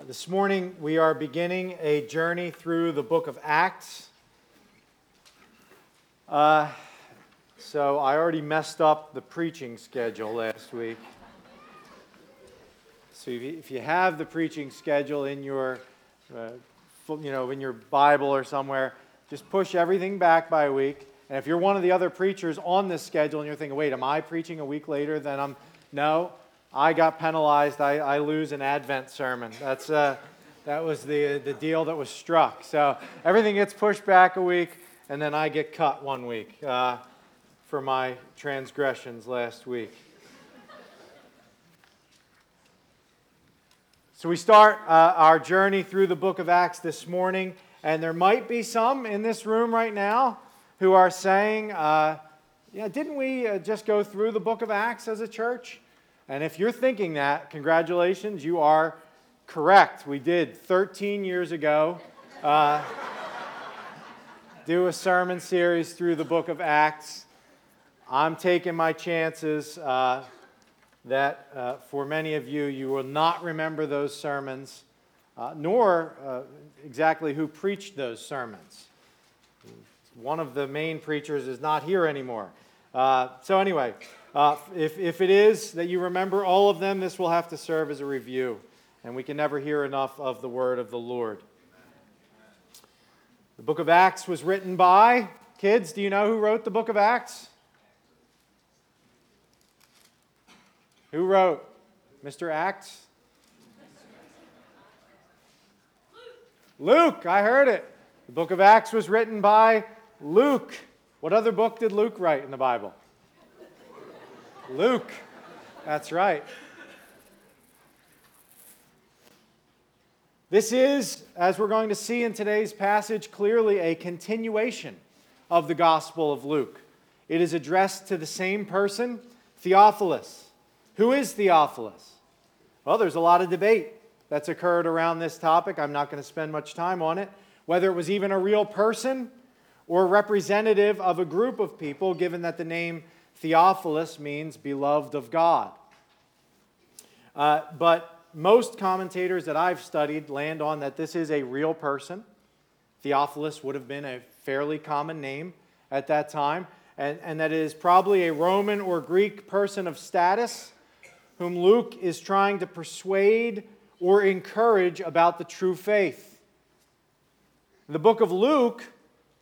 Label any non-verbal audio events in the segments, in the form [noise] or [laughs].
Uh, this morning, we are beginning a journey through the book of Acts. Uh, so, I already messed up the preaching schedule last week. So, if you, have the preaching schedule in your, uh, you know, in your Bible or somewhere, just push everything back by a week. And if you're one of the other preachers on this schedule and you're thinking, wait, am I preaching a week later? Then I'm, no, I got penalized. I, I lose an Advent sermon. That's, uh, that was the, the deal that was struck. So everything gets pushed back a week, and then I get cut one week uh, for my transgressions last week. So we start uh, our journey through the book of Acts this morning, and there might be some in this room right now who are saying, uh, yeah, didn't we uh, just go through the book of Acts as a church? And if you're thinking that, congratulations, you are correct. We did 13 years ago uh, do a sermon series through the book of Acts. I'm taking my chances uh, that uh, for many of you, you will not remember those sermons, uh, nor uh, exactly who preached those sermons. One of the main preachers is not here anymore. Uh, so, anyway, uh, if, if it is that you remember all of them, this will have to serve as a review, and we can never hear enough of the word of the Lord. The book of Acts was written by, kids, do you know who wrote the book of Acts? Who wrote Mr. Acts? Luke, I heard it. The book of Acts was written by Luke. What other book did Luke write in the Bible? Luke. That's right. This is, as we're going to see in today's passage, clearly a continuation of the Gospel of Luke. It is addressed to the same person, Theophilus. Who is Theophilus? Well, there's a lot of debate that's occurred around this topic. I'm not going to spend much time on it. Whether it was even a real person or representative of a group of people, given that the name Theophilus means beloved of God. Uh, but most commentators that I've studied land on that this is a real person. Theophilus would have been a fairly common name at that time, and, and that it is probably a Roman or Greek person of status whom Luke is trying to persuade or encourage about the true faith. The book of Luke,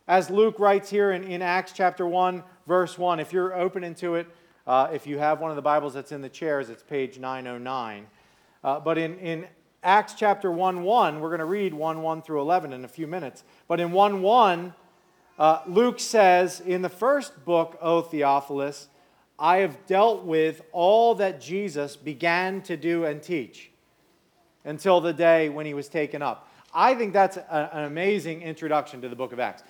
as Luke writes here in, in Acts chapter 1, verse 1. If you're open into it, uh, if you have one of the Bibles that's in the chairs, it's page 909. Uh, but in, in Acts chapter 1 1, we're going to read 1 1 through 11 in a few minutes. But in 1 1, uh, Luke says, In the first book, O Theophilus, I have dealt with all that Jesus began to do and teach until the day when he was taken up. I think that's a, an amazing introduction to the book of Acts.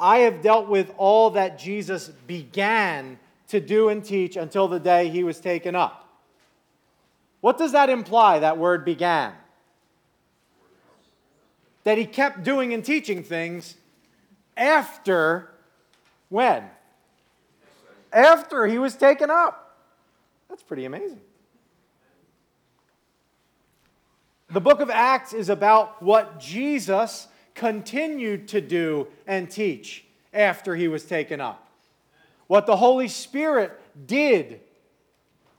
I have dealt with all that Jesus began to do and teach until the day he was taken up. What does that imply, that word began? That he kept doing and teaching things after when? After he was taken up. That's pretty amazing. The book of Acts is about what Jesus continued to do and teach after he was taken up. What the Holy Spirit did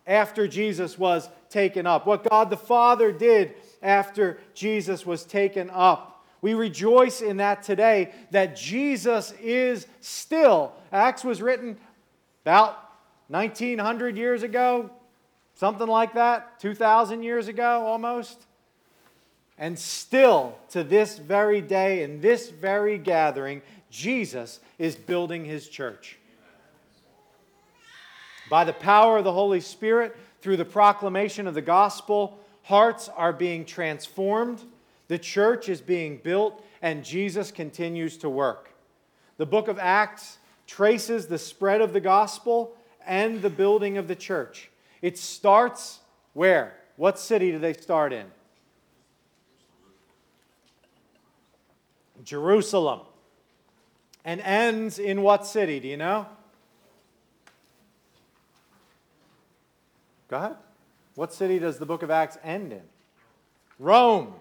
after Jesus was taken up. What God the Father did after Jesus was taken up. We rejoice in that today that Jesus is still. Acts was written about 1900 years ago, something like that, 2000 years ago almost. And still, to this very day, in this very gathering, Jesus is building his church. By the power of the Holy Spirit, through the proclamation of the gospel, hearts are being transformed, the church is being built, and Jesus continues to work. The book of Acts traces the spread of the gospel and the building of the church. It starts where? What city do they start in? Jerusalem. And ends in what city? Do you know? Go ahead. What city does the book of Acts end in? Rome.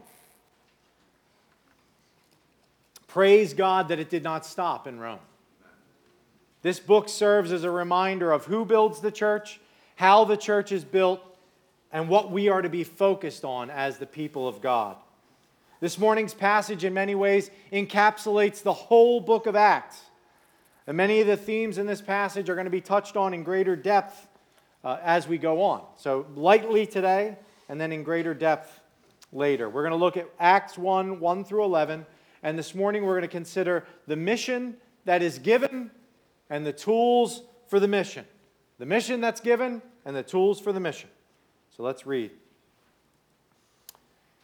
Praise God that it did not stop in Rome. This book serves as a reminder of who builds the church, how the church is built, and what we are to be focused on as the people of God. This morning's passage, in many ways, encapsulates the whole book of Acts. And many of the themes in this passage are going to be touched on in greater depth uh, as we go on. So, lightly today, and then in greater depth later. We're going to look at Acts 1 1 through 11. And this morning, we're going to consider the mission that is given and the tools for the mission. The mission that's given and the tools for the mission. So let's read.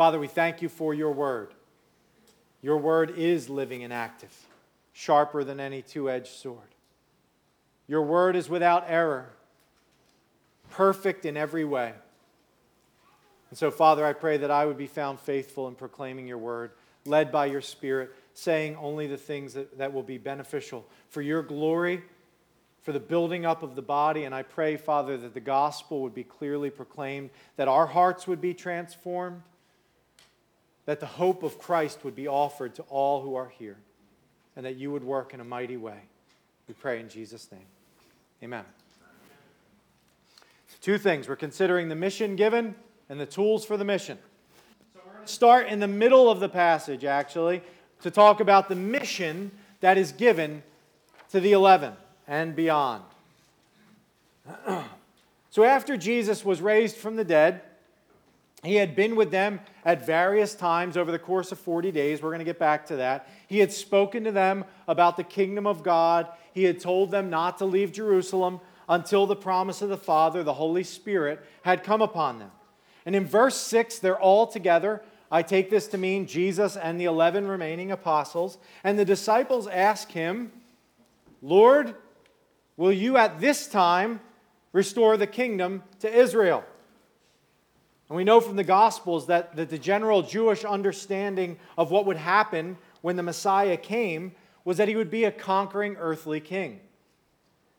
Father, we thank you for your word. Your word is living and active, sharper than any two edged sword. Your word is without error, perfect in every way. And so, Father, I pray that I would be found faithful in proclaiming your word, led by your Spirit saying only the things that, that will be beneficial for your glory, for the building up of the body. And I pray, Father, that the gospel would be clearly proclaimed, that our hearts would be transformed, that the hope of Christ would be offered to all who are here, and that you would work in a mighty way. We pray in Jesus' name. Amen. So two things. We're considering the mission given and the tools for the mission. So we're going to start in the middle of the passage, actually to talk about the mission that is given to the 11 and beyond. [clears throat] so, after Jesus was raised from the dead, he had been with them at various times over the course of 40 days. We're going to get back to that. He had spoken to them about the kingdom of God. He had told them not to leave Jerusalem until the promise of the Father, the Holy Spirit, had come upon them. And in verse 6, they're all together I take this to mean Jesus and the 11 remaining apostles. And the disciples ask him, Lord, will you at this time restore the kingdom to Israel? And we know from the Gospels that, that the general Jewish understanding of what would happen when the Messiah came was that he would be a conquering earthly king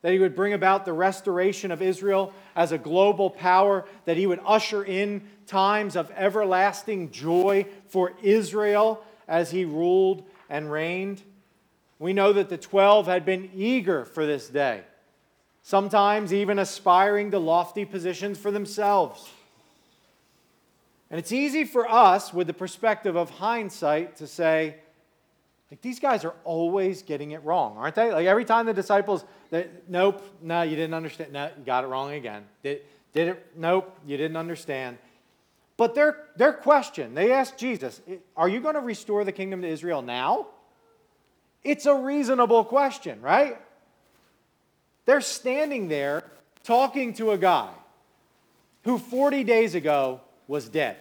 that he would bring about the restoration of Israel as a global power, that he would usher in times of everlasting joy for Israel as he ruled and reigned. We know that the 12 had been eager for this day, sometimes even aspiring to lofty positions for themselves. And it's easy for us, with the perspective of hindsight, to say, like these guys are always getting it wrong, aren't they? Like every time the disciples, they, nope, no, you didn't understand. No, you got it wrong again. Did, did it? Nope, you didn't understand. But their, their question, they asked Jesus, Are you going to restore the kingdom to Israel now? It's a reasonable question, right? They're standing there talking to a guy who 40 days ago was dead.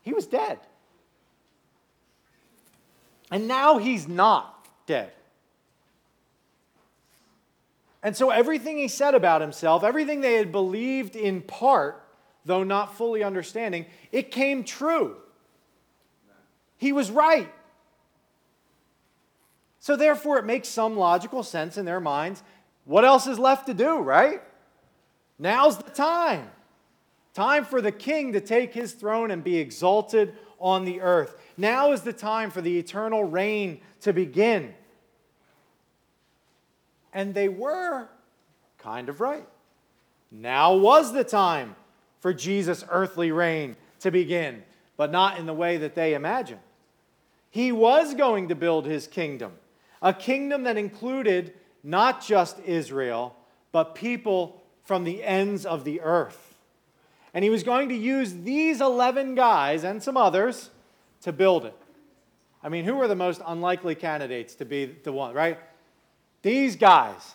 He was dead. And now he's not dead. And so everything he said about himself, everything they had believed in part though not fully understanding, it came true. He was right. So, therefore, it makes some logical sense in their minds. What else is left to do, right? Now's the time. Time for the king to take his throne and be exalted on the earth. Now is the time for the eternal reign to begin. And they were kind of right. Now was the time for Jesus' earthly reign to begin, but not in the way that they imagined. He was going to build his kingdom, a kingdom that included not just Israel, but people from the ends of the earth. And he was going to use these 11 guys and some others to build it. I mean, who are the most unlikely candidates to be the one, right? These guys.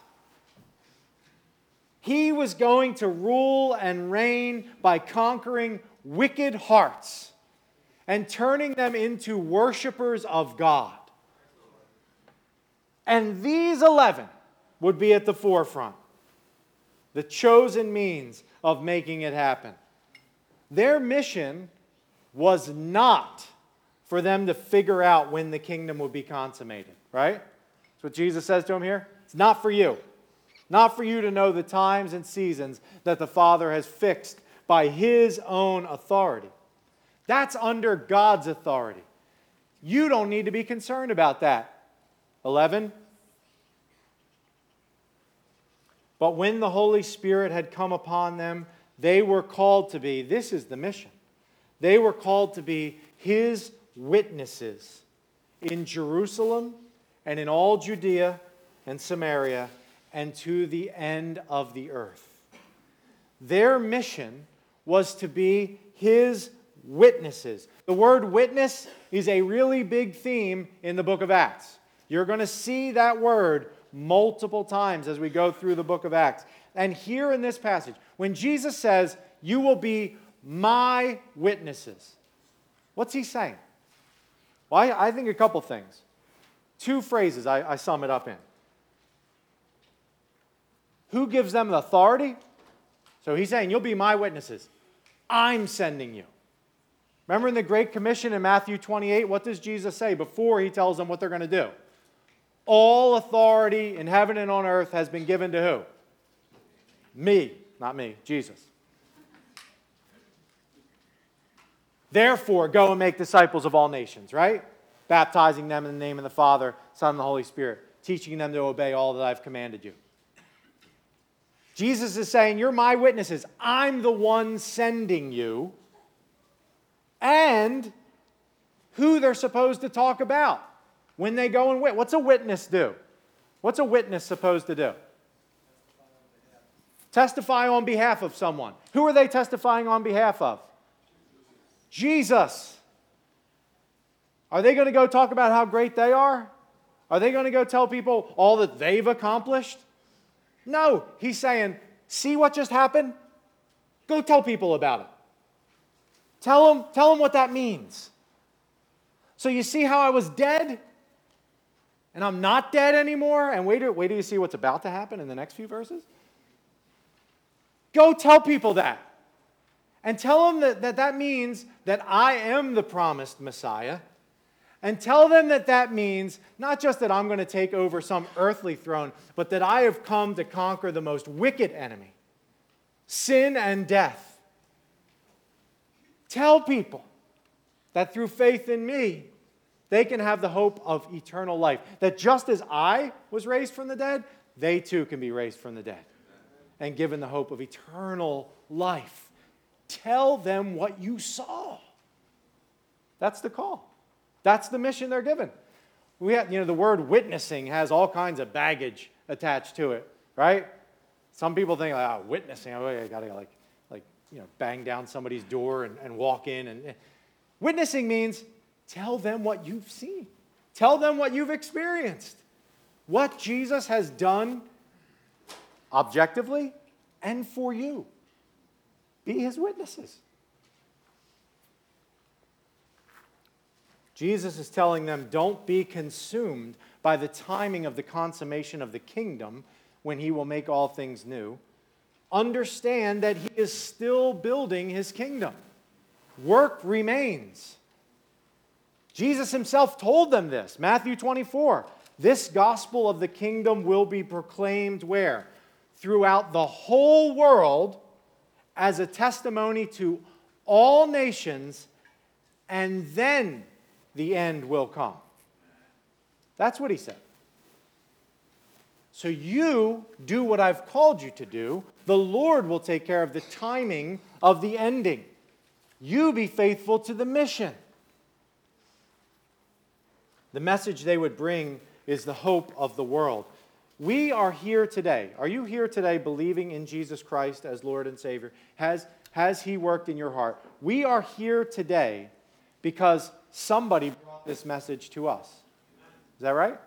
He was going to rule and reign by conquering wicked hearts and turning them into worshipers of God. And these 11 would be at the forefront, the chosen means of making it happen. Their mission was not for them to figure out when the kingdom would be consummated, right? That's what Jesus says to them here. It's not for you. Not for you to know the times and seasons that the Father has fixed by His own authority. That's under God's authority. You don't need to be concerned about that. 11. But when the Holy Spirit had come upon them, they were called to be, this is the mission, they were called to be His witnesses in Jerusalem and in all Judea and Samaria and to the end of the earth. Their mission was to be His witnesses. The word witness is a really big theme in the book of Acts. You're going to see that word multiple times as we go through the book of Acts. And here in this passage, when Jesus says, You will be my witnesses, what's he saying? Well, I, I think a couple things. Two phrases I, I sum it up in. Who gives them the authority? So he's saying, You'll be my witnesses. I'm sending you. Remember in the Great Commission in Matthew 28, what does Jesus say before he tells them what they're going to do? All authority in heaven and on earth has been given to who? Me, not me, Jesus. Therefore, go and make disciples of all nations, right? Baptizing them in the name of the Father, Son, and the Holy Spirit, teaching them to obey all that I've commanded you. Jesus is saying, You're my witnesses. I'm the one sending you. And who they're supposed to talk about when they go and witness. What's a witness do? What's a witness supposed to do? Testify on behalf of someone. Who are they testifying on behalf of? Jesus. Are they going to go talk about how great they are? Are they going to go tell people all that they've accomplished? No, he's saying, see what just happened? Go tell people about it. Tell them, tell them what that means. So you see how I was dead? And I'm not dead anymore? And wait, wait till you see what's about to happen in the next few verses. Go tell people that. And tell them that, that that means that I am the promised Messiah and tell them that that means not just that I'm going to take over some earthly throne, but that I have come to conquer the most wicked enemy sin and death. Tell people that through faith in me, they can have the hope of eternal life. That just as I was raised from the dead, they too can be raised from the dead and given the hope of eternal life. Tell them what you saw. That's the call. That's the mission they're given. We have, you know, the word witnessing has all kinds of baggage attached to it, right? Some people think, like, oh, witnessing, oh, I gotta like, like, you know, bang down somebody's door and, and walk in. And eh. witnessing means tell them what you've seen, tell them what you've experienced, what Jesus has done objectively and for you. Be his witnesses. Jesus is telling them, don't be consumed by the timing of the consummation of the kingdom when he will make all things new. understand that he is still building his kingdom. Work remains. Jesus himself told them this. Matthew 24. This gospel of the kingdom will be proclaimed where? Throughout the whole world as a testimony to all nations, and then the end will come. That's what he said. So you do what I've called you to do. The Lord will take care of the timing of the ending. You be faithful to the mission. The message they would bring is the hope of the world. We are here today. Are you here today believing in Jesus Christ as Lord and Savior? Has, has He worked in your heart? We are here today because somebody brought this message to us. Is that right?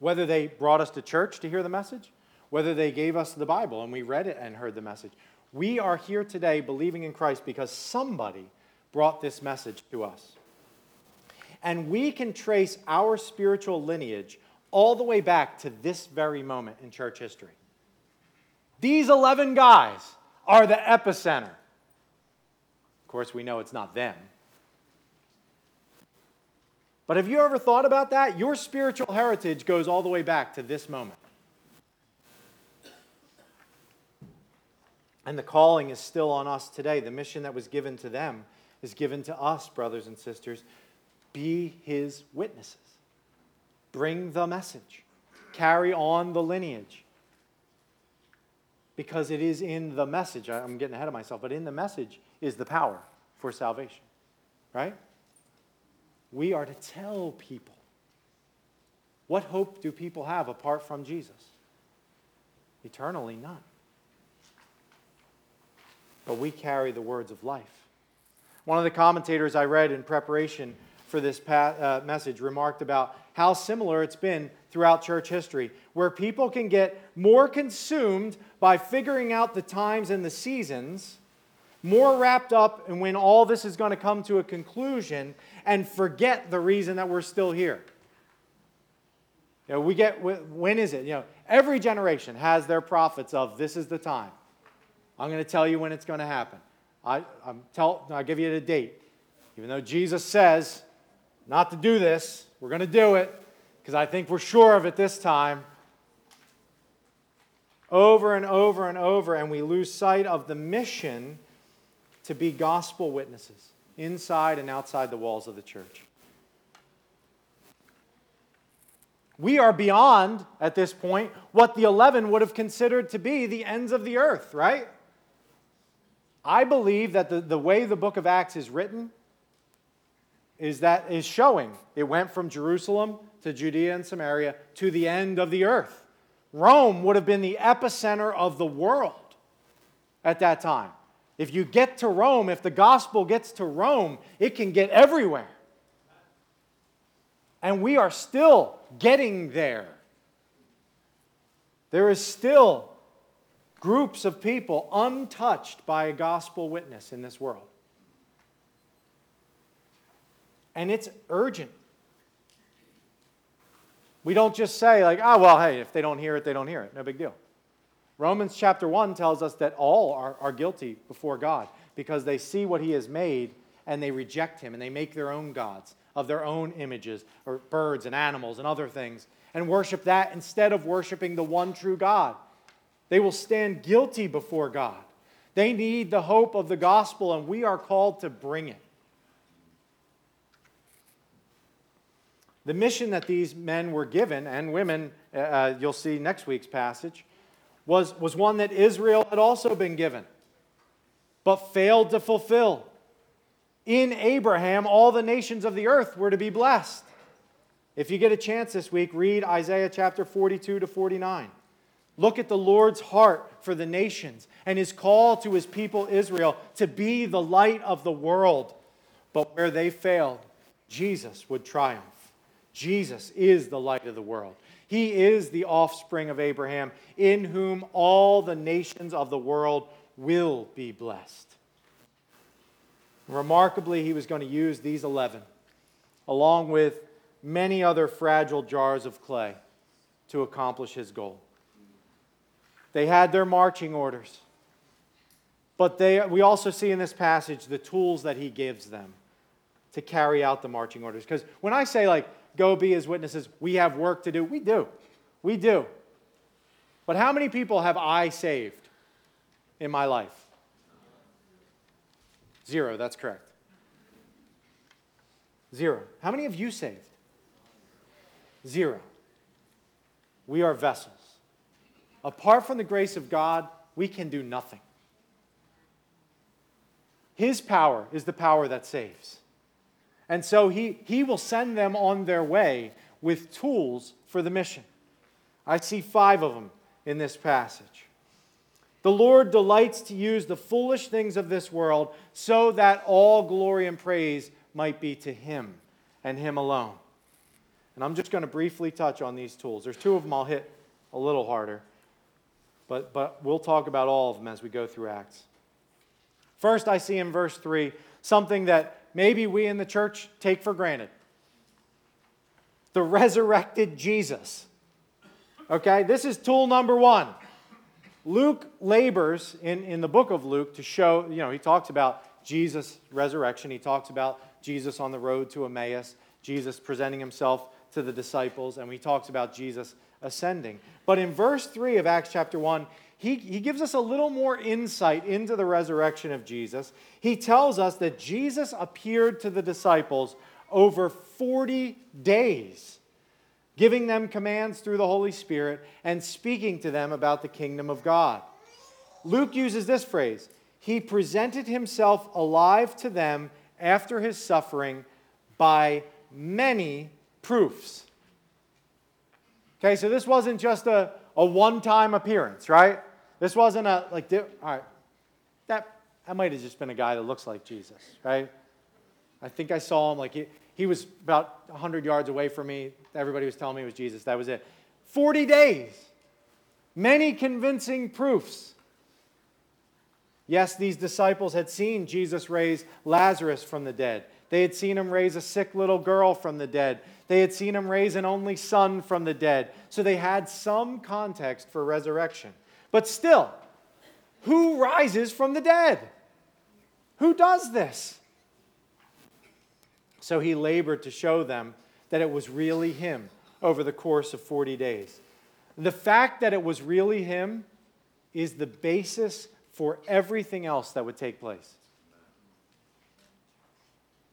Whether they brought us to church to hear the message, whether they gave us the Bible and we read it and heard the message. We are here today believing in Christ because somebody brought this message to us. And we can trace our spiritual lineage all the way back to this very moment in church history. These 11 guys are the epicenter. Of course, we know it's not them. But have you ever thought about that? Your spiritual heritage goes all the way back to this moment. And the calling is still on us today. The mission that was given to them is given to us, brothers and sisters. Be his witnesses. Bring the message. Carry on the lineage. Because it is in the message, I'm getting ahead of myself, but in the message is the power for salvation. Right? We are to tell people. What hope do people have apart from Jesus? Eternally, none. But we carry the words of life. One of the commentators I read in preparation for this uh, message remarked about how similar it's been throughout church history, where people can get more consumed by figuring out the times and the seasons more wrapped up in when all this is going to come to a conclusion and forget the reason that we're still here. You know, we get, when is it? You know, every generation has their prophets of this is the time. I'm going to tell you when it's going to happen. I, I'm tell, I'll give you the date. Even though Jesus says not to do this, we're going to do it because I think we're sure of it this time. Over and over and over, and we lose sight of the mission to be gospel witnesses inside and outside the walls of the church. We are beyond, at this point, what the 11 would have considered to be the ends of the earth, right? I believe that the, the way the book of Acts is written is that is showing it went from Jerusalem to Judea and Samaria to the end of the earth. Rome would have been the epicenter of the world at that time. If you get to Rome, if the gospel gets to Rome, it can get everywhere. And we are still getting there. There is still groups of people untouched by a gospel witness in this world. And it's urgent. We don't just say, like, oh, well, hey, if they don't hear it, they don't hear it. No big deal. Romans chapter 1 tells us that all are, are guilty before God because they see what He has made and they reject Him and they make their own gods of their own images, or birds and animals and other things, and worship that instead of worshiping the one true God. They will stand guilty before God. They need the hope of the gospel, and we are called to bring it. The mission that these men were given, and women, uh, uh you'll see next week's passage, was, was one that Israel had also been given, but failed to fulfill. In Abraham, all the nations of the earth were to be blessed. If you get a chance this week, read Isaiah chapter 42 to 49. Look at the Lord's heart for the nations and his call to his people Israel to be the light of the world. But where they failed, Jesus would triumph. Jesus is the light of the world. He is the offspring of Abraham, in whom all the nations of the world will be blessed. Remarkably, he was going to use these 11, along with many other fragile jars of clay, to accomplish his goal. They had their marching orders. But they, we also see in this passage the tools that he gives them to carry out the marching orders. Because when I say, like, go be his witnesses, we have work to do, we do. We do. But how many people have I saved in my life? Zero, that's correct. Zero. How many have you saved? Zero. We are vessels. Apart from the grace of God, we can do nothing. His power is the power that saves. And so he, he will send them on their way with tools for the mission. I see five of them in this passage. The Lord delights to use the foolish things of this world so that all glory and praise might be to Him and Him alone. And I'm just going to briefly touch on these tools. There's two of them I'll hit a little harder, but, but we'll talk about all of them as we go through Acts. First, I see in verse 3 something that maybe we in the church take for granted the resurrected Jesus. Okay, this is tool number one. Luke labors in, in the book of Luke to show, you know, he talks about Jesus' resurrection. He talks about Jesus on the road to Emmaus, Jesus presenting himself to the disciples, and he talks about Jesus ascending. But in verse 3 of Acts chapter 1, he, he gives us a little more insight into the resurrection of Jesus. He tells us that Jesus appeared to the disciples over 40 days, giving them commands through the Holy Spirit and speaking to them about the kingdom of God. Luke uses this phrase He presented himself alive to them after his suffering by many proofs. Okay, so this wasn't just a, a one time appearance, right? This wasn't a, like, all right, that, that might have just been a guy that looks like Jesus, right? I think I saw him, like, he, he was about 100 yards away from me. Everybody was telling me it was Jesus. That was it. 40 days. Many convincing proofs. Yes, these disciples had seen Jesus raise Lazarus from the dead. They had seen him raise a sick little girl from the dead. They had seen him raise an only son from the dead. So they had some context for resurrection. But still, who rises from the dead? Who does this? So he labored to show them that it was really him over the course of 40 days. The fact that it was really him is the basis for everything else that would take place.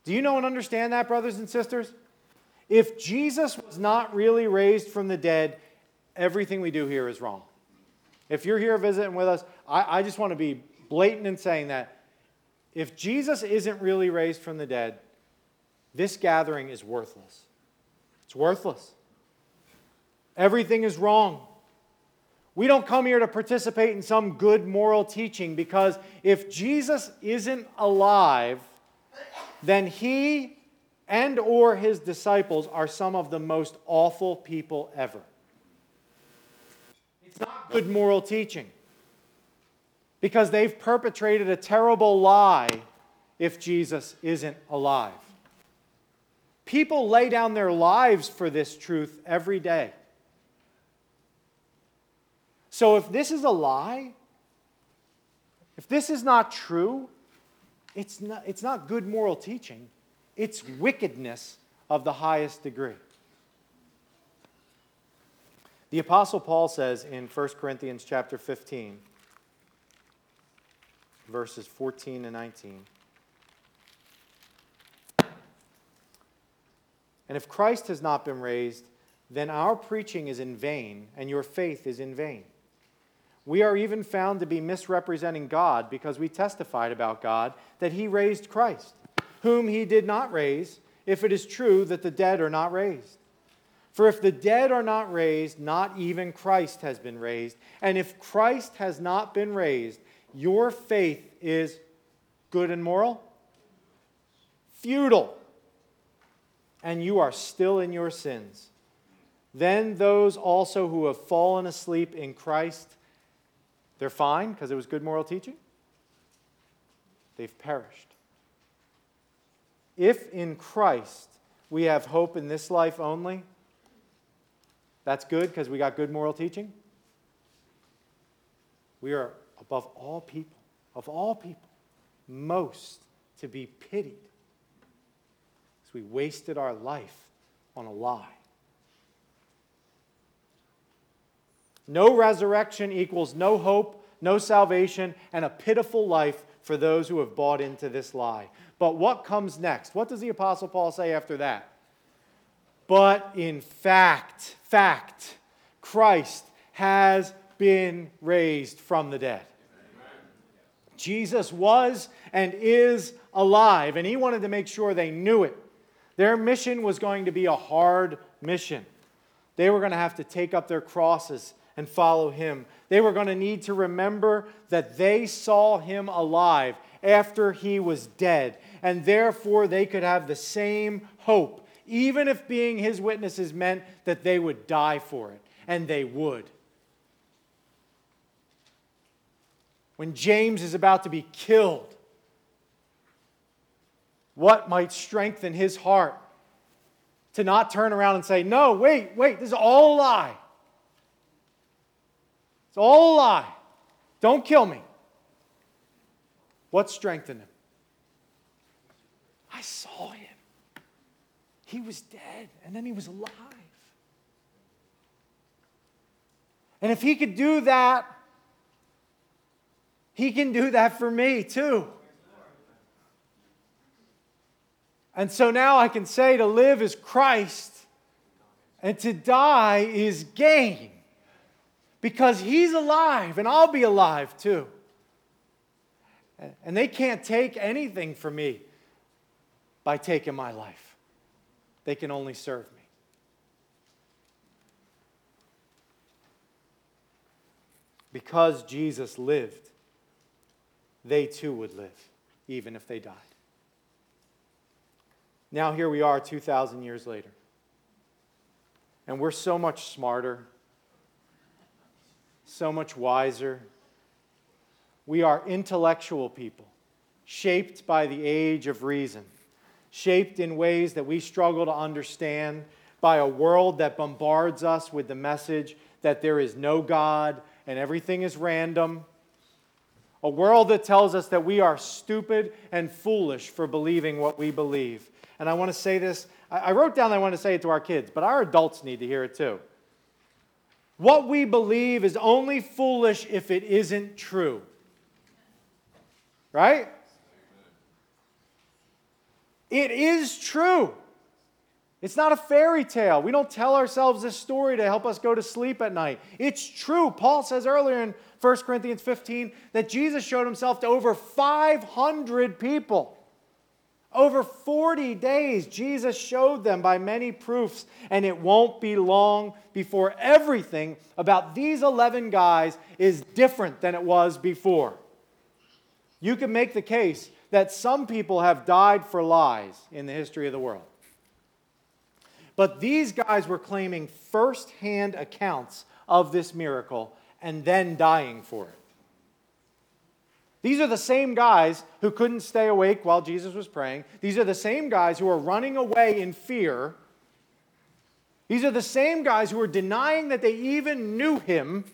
Do you know and understand that, brothers and sisters? If Jesus was not really raised from the dead, everything we do here is wrong. If you're here visiting with us, I, I just want to be blatant in saying that if Jesus isn't really raised from the dead, this gathering is worthless. It's worthless. Everything is wrong. We don't come here to participate in some good moral teaching because if Jesus isn't alive, then he and or his disciples are some of the most awful people ever. It's not good moral teaching because they've perpetrated a terrible lie if Jesus isn't alive. People lay down their lives for this truth every day. So if this is a lie, if this is not true, it's not, it's not good moral teaching, it's wickedness of the highest degree. The apostle Paul says in 1 Corinthians chapter 15 verses 14 and 19 And if Christ has not been raised, then our preaching is in vain and your faith is in vain. We are even found to be misrepresenting God because we testified about God that he raised Christ, whom he did not raise, if it is true that the dead are not raised. For if the dead are not raised, not even Christ has been raised. And if Christ has not been raised, your faith is good and moral? Futile. And you are still in your sins. Then those also who have fallen asleep in Christ, they're fine because it was good moral teaching. They've perished. If in Christ we have hope in this life only, that's good because we got good moral teaching. We are above all people, of all people, most to be pitied. Because we wasted our life on a lie. No resurrection equals no hope, no salvation, and a pitiful life for those who have bought into this lie. But what comes next? What does the Apostle Paul say after that? But in fact, fact, Christ has been raised from the dead. Jesus was and is alive, and he wanted to make sure they knew it. Their mission was going to be a hard mission. They were going to have to take up their crosses and follow him. They were going to need to remember that they saw him alive after he was dead, and therefore they could have the same hope, even if being his witnesses meant that they would die for it, and they would. When James is about to be killed, what might strengthen his heart to not turn around and say, No, wait, wait, this is all a lie. It's all a lie. Don't kill me. What strengthened him? I saw him. He was dead, and then he was alive. And if he could do that, he can do that for me too. And so now I can say to live is Christ and to die is gain because he's alive and I'll be alive too. And they can't take anything from me by taking my life, they can only serve me. Because Jesus lived, they too would live, even if they died. Now, here we are 2,000 years later. And we're so much smarter, so much wiser. We are intellectual people, shaped by the age of reason, shaped in ways that we struggle to understand by a world that bombards us with the message that there is no God and everything is random. A world that tells us that we are stupid and foolish for believing what we believe. And I want to say this. I wrote down I want to say it to our kids, but our adults need to hear it too. What we believe is only foolish if it isn't true. Right? It is true. It's not a fairy tale. We don't tell ourselves this story to help us go to sleep at night. It's true. Paul says earlier in 1 Corinthians 15 that Jesus showed himself to over 500 people. Over 40 days, Jesus showed them by many proofs, and it won't be long before everything about these 11 guys is different than it was before. You can make the case that some people have died for lies in the history of the world. But these guys were claiming firsthand accounts of this miracle and then dying for it. These are the same guys who couldn't stay awake while Jesus was praying. These are the same guys who are running away in fear. These are the same guys who are denying that they even knew him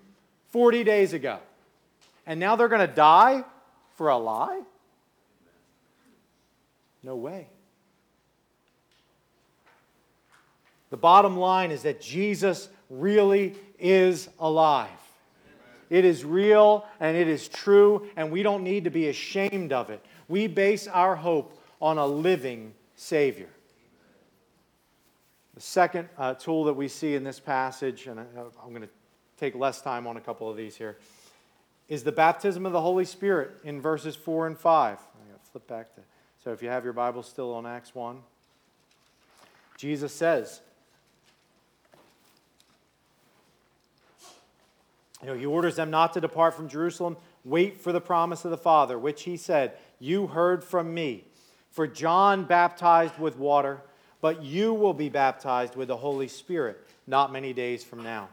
40 days ago. And now they're going to die for a lie? No way. The bottom line is that Jesus really is alive. It is real and it is true, and we don't need to be ashamed of it. We base our hope on a living Savior. The second uh, tool that we see in this passage, and I, I'm going to take less time on a couple of these here, is the baptism of the Holy Spirit in verses 4 and 5. I'm going to flip back to. So if you have your Bible still on Acts 1, Jesus says, You know, he orders them not to depart from Jerusalem. Wait for the promise of the Father, which he said, You heard from me. For John baptized with water, but you will be baptized with the Holy Spirit not many days from now.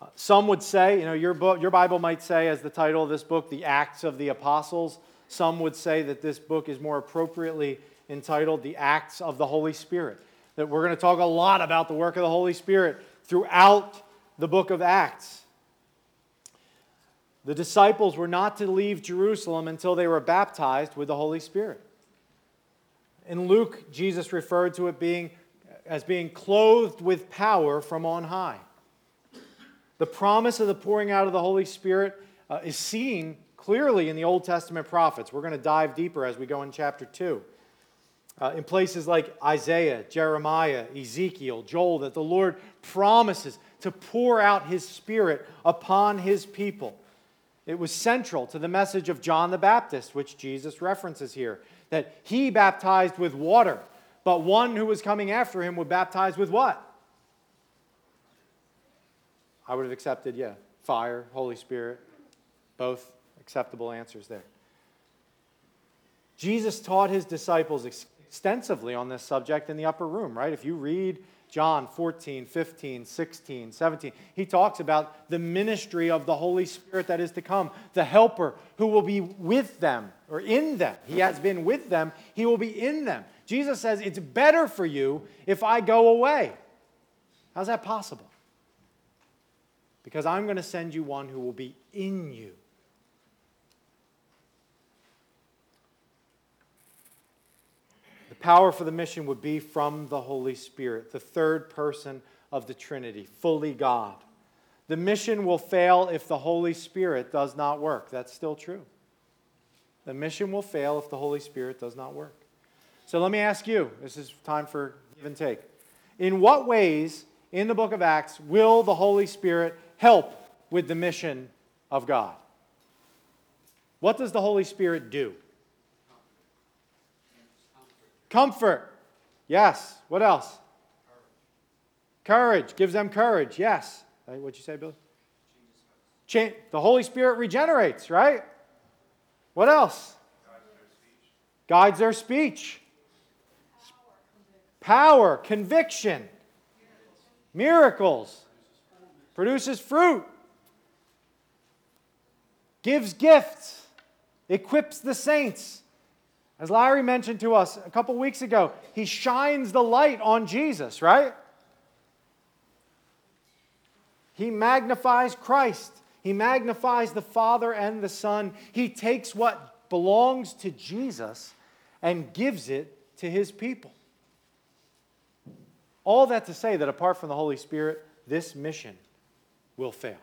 Uh, some would say, you know, your, book, your Bible might say, as the title of this book, The Acts of the Apostles. Some would say that this book is more appropriately entitled The Acts of the Holy Spirit. That we're going to talk a lot about the work of the Holy Spirit throughout the book of Acts. the disciples were not to leave Jerusalem until they were baptized with the Holy Spirit. In Luke, Jesus referred to it being as being clothed with power from on high. The promise of the pouring out of the Holy Spirit uh, is seen clearly in the Old Testament prophets. We're going to dive deeper as we go in chapter 2. Uh, in places like Isaiah, Jeremiah, Ezekiel, Joel, that the Lord promises to pour out his Spirit upon his people. It was central to the message of John the Baptist, which Jesus references here, that he baptized with water, but one who was coming after him would baptize with what? I would have accepted, yeah, fire, Holy Spirit, both acceptable answers there. Jesus taught his disciples extensively on this subject in the upper room, right? If you read John 14, 15, 16, 17. He talks about the ministry of the Holy Spirit that is to come, the helper who will be with them or in them. He has been with them, he will be in them. Jesus says, It's better for you if I go away. How's that possible? Because I'm going to send you one who will be in you. Power for the mission would be from the Holy Spirit, the third person of the Trinity, fully God. The mission will fail if the Holy Spirit does not work. That's still true. The mission will fail if the Holy Spirit does not work. So let me ask you this is time for give and take. In what ways in the book of Acts will the Holy Spirit help with the mission of God? What does the Holy Spirit do? Comfort. Yes. What else? Courage. Gives them courage. Yes. What'd you say, Billy? The Holy Spirit regenerates, right? What else? Guides their speech. Power, conviction, miracles, produces fruit, gives gifts, equips the saints. As Larry mentioned to us a couple weeks ago, he shines the light on Jesus, right? He magnifies Christ. He magnifies the Father and the Son. He takes what belongs to Jesus and gives it to his people. All that to say that apart from the Holy Spirit, this mission will fail.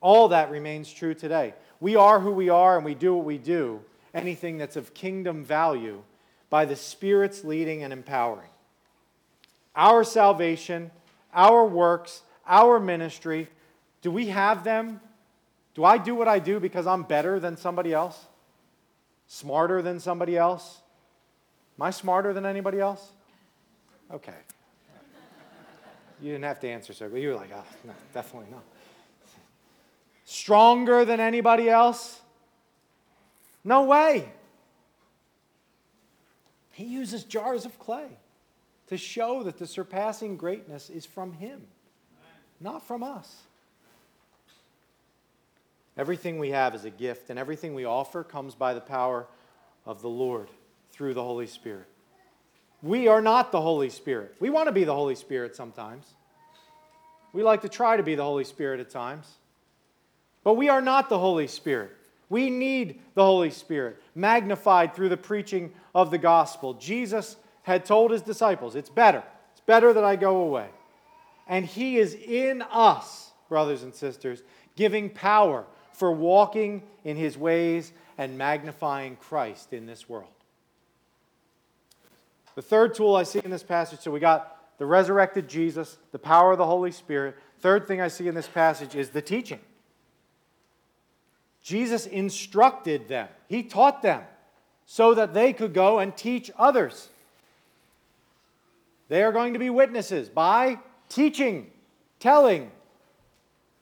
All that remains true today. We are who we are and we do what we do anything that's of kingdom value by the Spirit's leading and empowering. Our salvation, our works, our ministry, do we have them? Do I do what I do because I'm better than somebody else? Smarter than somebody else? Am I smarter than anybody else? Okay. You didn't have to answer so, but you were like, oh, no, definitely not. Stronger than anybody else? No way. He uses jars of clay to show that the surpassing greatness is from Him, not from us. Everything we have is a gift, and everything we offer comes by the power of the Lord through the Holy Spirit. We are not the Holy Spirit. We want to be the Holy Spirit sometimes. We like to try to be the Holy Spirit at times. But we are not the Holy Spirit. We need the Holy Spirit, magnified through the preaching of the gospel. Jesus had told his disciples, It's better. It's better that I go away. And he is in us, brothers and sisters, giving power for walking in his ways and magnifying Christ in this world. The third tool I see in this passage, so we got the resurrected Jesus, the power of the Holy Spirit. Third thing I see in this passage is the teaching. Jesus instructed them, He taught them so that they could go and teach others. They are going to be witnesses by teaching, telling.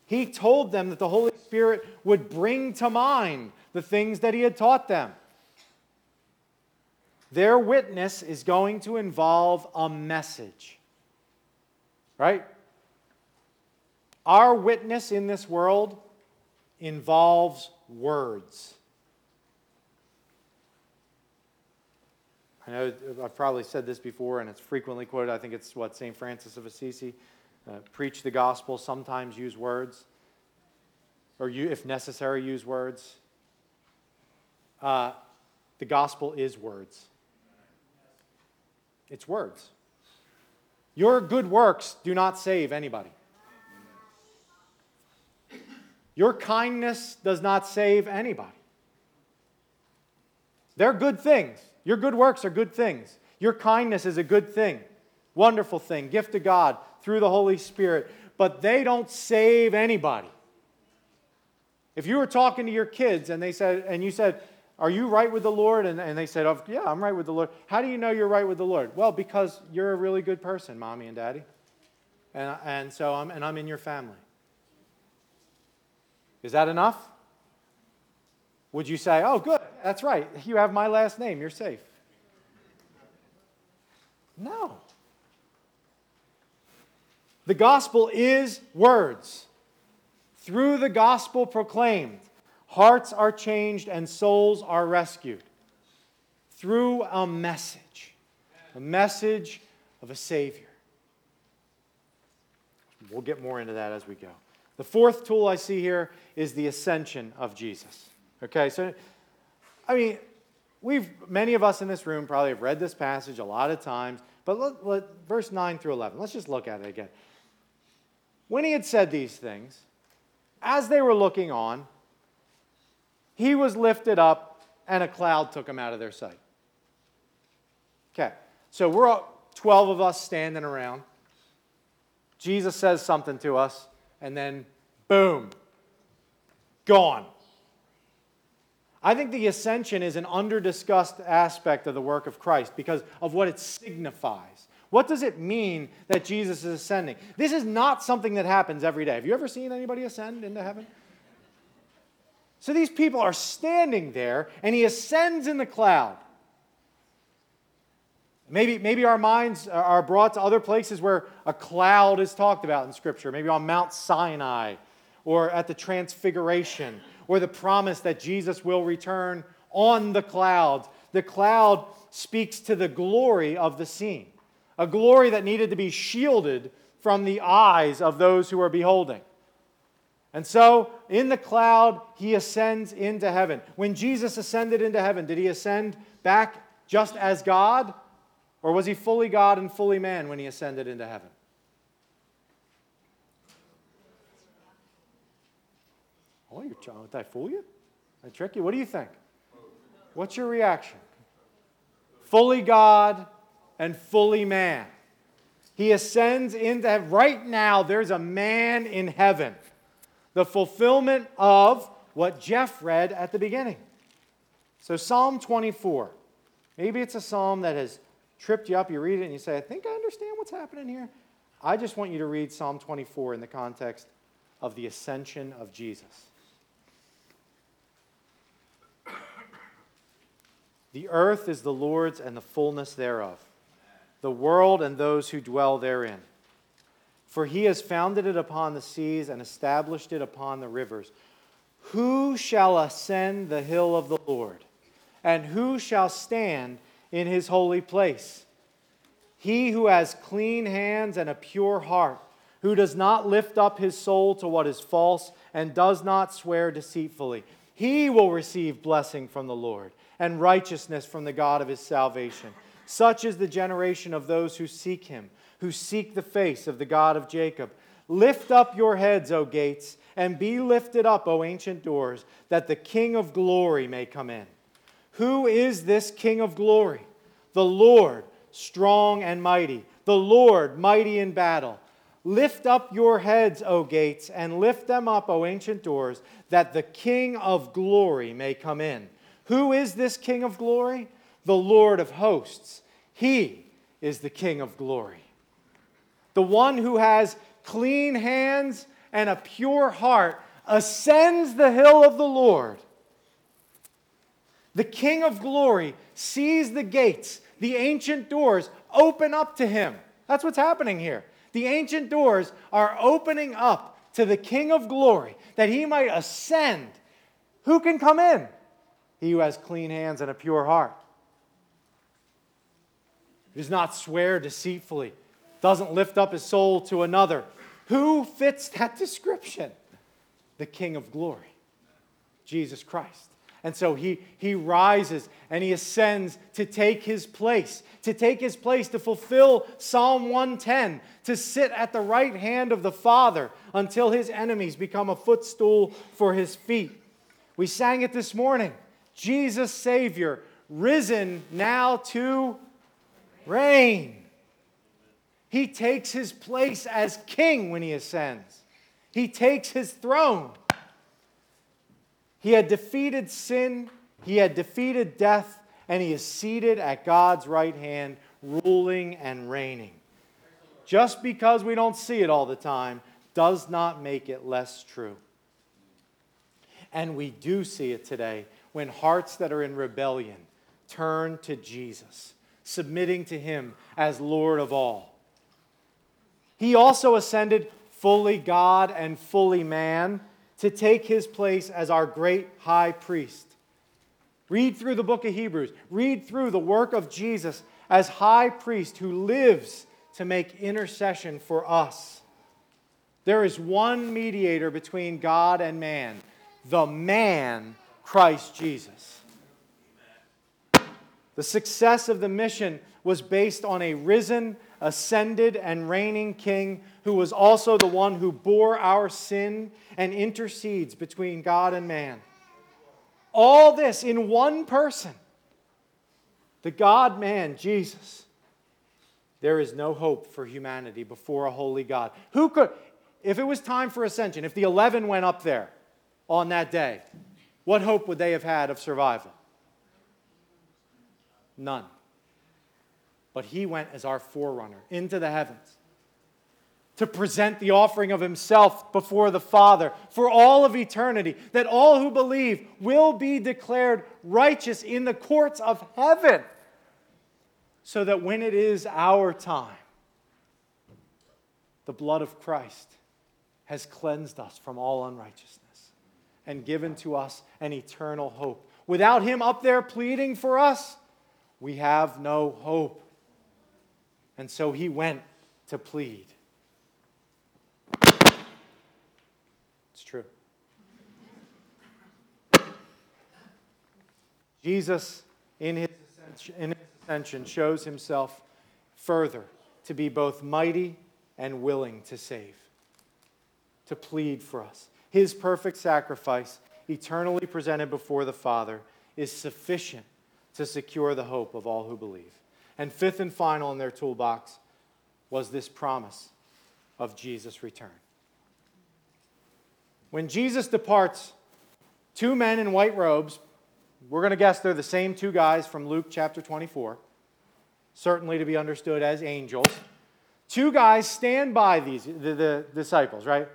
He told them that the Holy Spirit would bring to mind the things that He had taught them. Their witness is going to involve a message. Right? Our witness in this world involves words. I know I've probably said this before, and it's frequently quoted. I think it's what St. Francis of Assisi uh, preach the gospel, sometimes use words. or you, if necessary, use words. Uh, the gospel is words. It's words. Your good works do not save anybody. Your kindness does not save anybody. They're good things. Your good works are good things. Your kindness is a good thing, wonderful thing, gift of God through the Holy Spirit, but they don't save anybody. If you were talking to your kids and they said, and you said, Are you right with the Lord? And, and they said, oh, Yeah, I'm right with the Lord. How do you know you're right with the Lord? Well, because you're a really good person, mommy and daddy. And, and so I'm, and I'm in your family. Is that enough? Would you say, Oh, good, that's right. You have my last name, you're safe? No. The gospel is words. Through the gospel proclaimed, hearts are changed and souls are rescued. Through a message, a message of a Savior. We'll get more into that as we go. The fourth tool I see here is the ascension of Jesus. Okay, so, I mean, we've, many of us in this room probably have read this passage a lot of times, but let, verse 9 through 11, let's just look at it again. When he had said these things, as they were looking on, he was lifted up and a cloud took him out of their sight. Okay, so we're all, 12 of us standing around. Jesus says something to us, and then boom, gone. I think the ascension is an under-discussed aspect of the work of Christ because of what it signifies. What does it mean that Jesus is ascending? This is not something that happens every day. Have you ever seen anybody ascend into heaven? So these people are standing there, and he ascends in the cloud. Maybe, maybe our minds are brought to other places where a cloud is talked about in Scripture, maybe on Mount Sinai or at the Transfiguration or the promise that Jesus will return on the clouds. The cloud speaks to the glory of the scene a glory that needed to be shielded from the eyes of those who are beholding. And so, in the cloud, he ascends into heaven. When Jesus ascended into heaven, did he ascend back just as God? Or was he fully God and fully man when he ascended into heaven? Oh, you're trying, did I fool you? Did I trick you? What do you think? What's your reaction? Fully God and fully man. He ascends into heaven. Right now, there's a man in heaven. The fulfillment of what Jeff read at the beginning. So, Psalm 24. Maybe it's a psalm that has tripped you up. You read it and you say, I think I understand what's happening here. I just want you to read Psalm 24 in the context of the ascension of Jesus. The earth is the Lord's and the fullness thereof the world and those who dwell therein. For he has founded it upon the seas and established it upon the rivers. Who shall ascend the hill of the Lord? And who shall stand in his holy place? He who has clean hands and a pure heart, who does not lift up his soul to what is false and does not swear deceitfully. He will receive blessing from the Lord and righteousness from the God of his salvation. Such is the generation of those who seek him, who seek the face of the God of Jacob. Lift up your heads, O gates, and be lifted up, O ancient doors, that the King of glory may come in. Who is this King of glory? The Lord, strong and mighty, the Lord, mighty in battle. Lift up your heads, O gates, and lift them up, O ancient doors, that the King of glory may come in. Who is this King of glory? the Lord of hosts. He is the King of glory. The one who has clean hands and a pure heart ascends the hill of the Lord. The King of glory sees the gates, the ancient doors open up to him. That's what's happening here. The ancient doors are opening up to the King of glory that he might ascend. Who can come in? He who has clean hands and a pure heart Who does not swear deceitfully, doesn't lift up his soul to another. Who fits that [laughs] description? the King of glory, Jesus Christ. And so he, he rises and he ascends to take his place, to take his place, to fulfill Psalm 110, to sit at the right hand of the Father until his enemies become a footstool for his feet. We sang it this morning Jesus, Savior, risen now to reign. He takes his place as king when he ascends, he takes his throne. He had defeated sin, he had defeated death, and he is seated at God's right hand, ruling and reigning. Just because we don't see it all the time does not make it less true. And we do see it today when hearts that are in rebellion turn to Jesus, submitting to him as Lord of all. He also ascended fully God and fully man to take his place as our great high priest. Read through the book of Hebrews. Read through the work of Jesus as high priest who lives to make intercession for us. There is one mediator between God and man, the man, Christ Jesus. The success of the mission was based on a risen, ascended, and reigning king who was also the one who bore our sin and intercedes between God and man. All this in one person, the God man, Jesus. There is no hope for humanity before a holy God. Who could, if it was time for ascension, if the 11 went up there on that day, what hope would they have had of survival? None. But he went as our forerunner into the heavens to present the offering of himself before the Father for all of eternity, that all who believe will be declared righteous in the courts of heaven, so that when it is our time, the blood of Christ has cleansed us from all unrighteousness and given to us an eternal hope. Without him up there pleading for us, we have no hope. And so he went to plead. It's true. Jesus, in his, in his ascension, shows himself further to be both mighty and willing to save, to plead for us. His perfect sacrifice, eternally presented before the Father, is sufficient to secure the hope of all who believe. And fifth and final in their toolbox was this promise of Jesus' return. When Jesus departs, two men in white robes, we're going to guess they're the same two guys from Luke chapter 24, certainly to be understood as angels. Two guys stand by these, the, the disciples, right?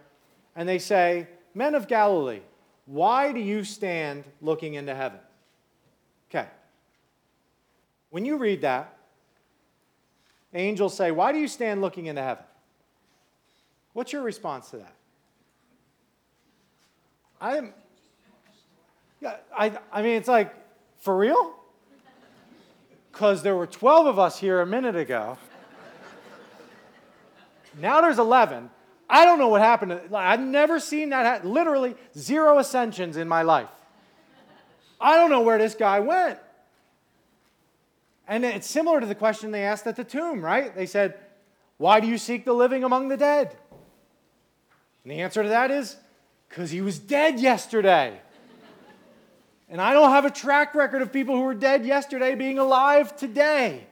And they say, Men of Galilee, why do you stand looking into heaven? Okay. When you read that, angels say, Why do you stand looking into heaven? What's your response to that? I'm, yeah, I, I mean, it's like, for real? Because there were 12 of us here a minute ago. Now there's 11. I don't know what happened. I've never seen that. Literally, zero ascensions in my life. I don't know where this guy went. And it's similar to the question they asked at the tomb, right? They said, Why do you seek the living among the dead? And the answer to that is, Because he was dead yesterday. and I don't have a track record of people who were dead yesterday being alive today.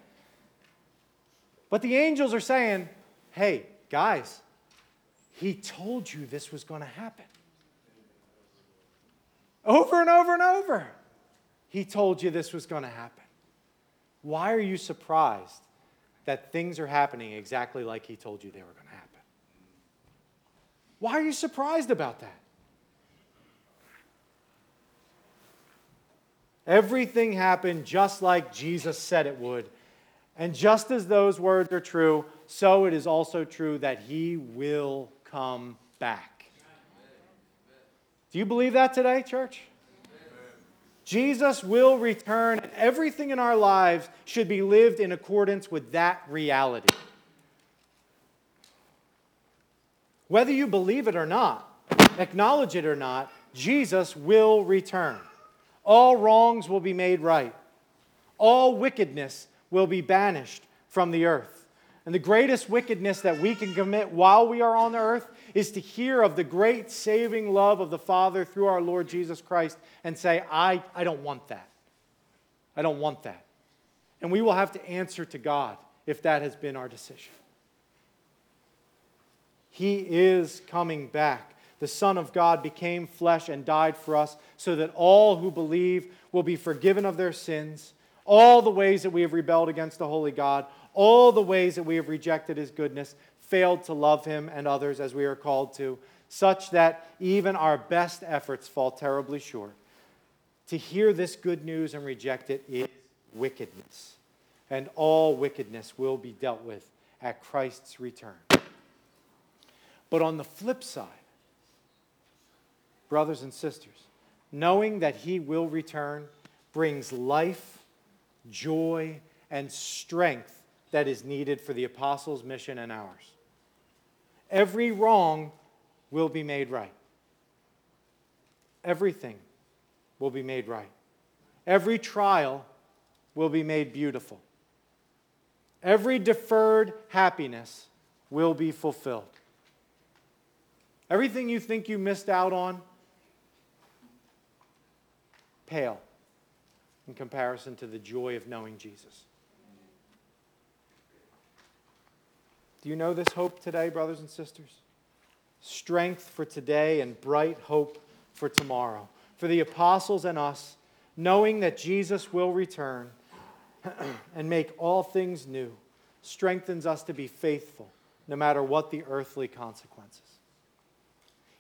But the angels are saying, Hey, guys, he told you this was going to happen. Over and over and over. He told you this was going to happen. Why are you surprised that things are happening exactly like he told you they were going to happen? Why are you surprised about that? Everything happened just like Jesus said it would. And just as those words are true, so it is also true that he will come back. Do you believe that today, church? Jesus will return, and everything in our lives should be lived in accordance with that reality. Whether you believe it or not, acknowledge it or not, Jesus will return. All wrongs will be made right. All wickedness will be banished from the earth. And the greatest wickedness that we can commit while we are on the earth is to hear of the great saving love of the Father through our Lord Jesus Christ and say, I, I don't want that. I don't want that. And we will have to answer to God if that has been our decision. He is coming back. The Son of God became flesh and died for us so that all who believe will be forgiven of their sins, all the ways that we have rebelled against the holy God, all the ways that we have rejected his goodness, failed to love him and others as we are called to, such that even our best efforts fall terribly short. To hear this good news and reject it is wickedness, and all wickedness will be dealt with at Christ's return. But on the flip side, brothers and sisters, knowing that He will return brings life, joy, and strength that is needed for the apostles' mission and ours. Every wrong will be made right. Everything will be made right. Every trial will be made beautiful. Every deferred happiness will be fulfilled. Everything you think you missed out on, pale in comparison to the joy of knowing Jesus. Do you know this hope today, brothers and sisters? Strength for today and bright hope for tomorrow. For the apostles and us, knowing that Jesus will return [clears throat] and make all things new, strengthens us to be faithful no matter what the earthly consequences.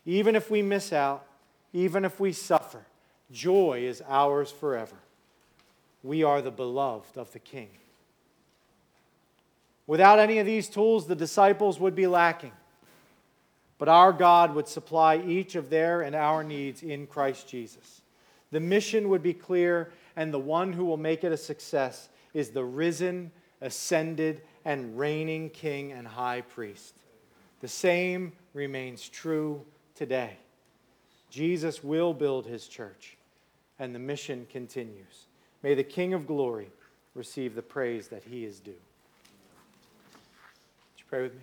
Even if we miss out, even if we suffer, joy is ours forever. We are the beloved of the King. Without any of these tools, the disciples would be lacking. But our God would supply each of their and our needs in Christ Jesus. The mission would be clear, and the one who will make it a success is the risen, ascended, and reigning King and High Priest. The same remains true today. Jesus will build his church, and the mission continues. May the King of glory receive the praise that he is due. Pray with me?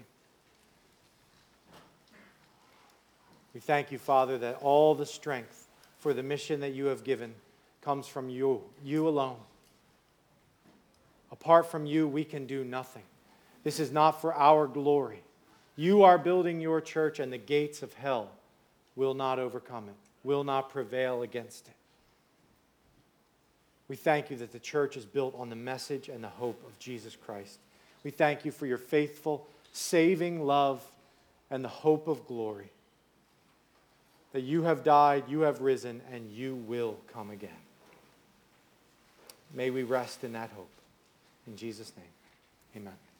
We thank you, Father, that all the strength for the mission that you have given comes from you, you alone. Apart from you, we can do nothing. This is not for our glory. You are building your church, and the gates of hell will not overcome it, will not prevail against it. We thank you that the church is built on the message and the hope of Jesus Christ. We thank you for your faithful, saving love and the hope of glory. That you have died, you have risen, and you will come again. May we rest in that hope. In Jesus' name, amen.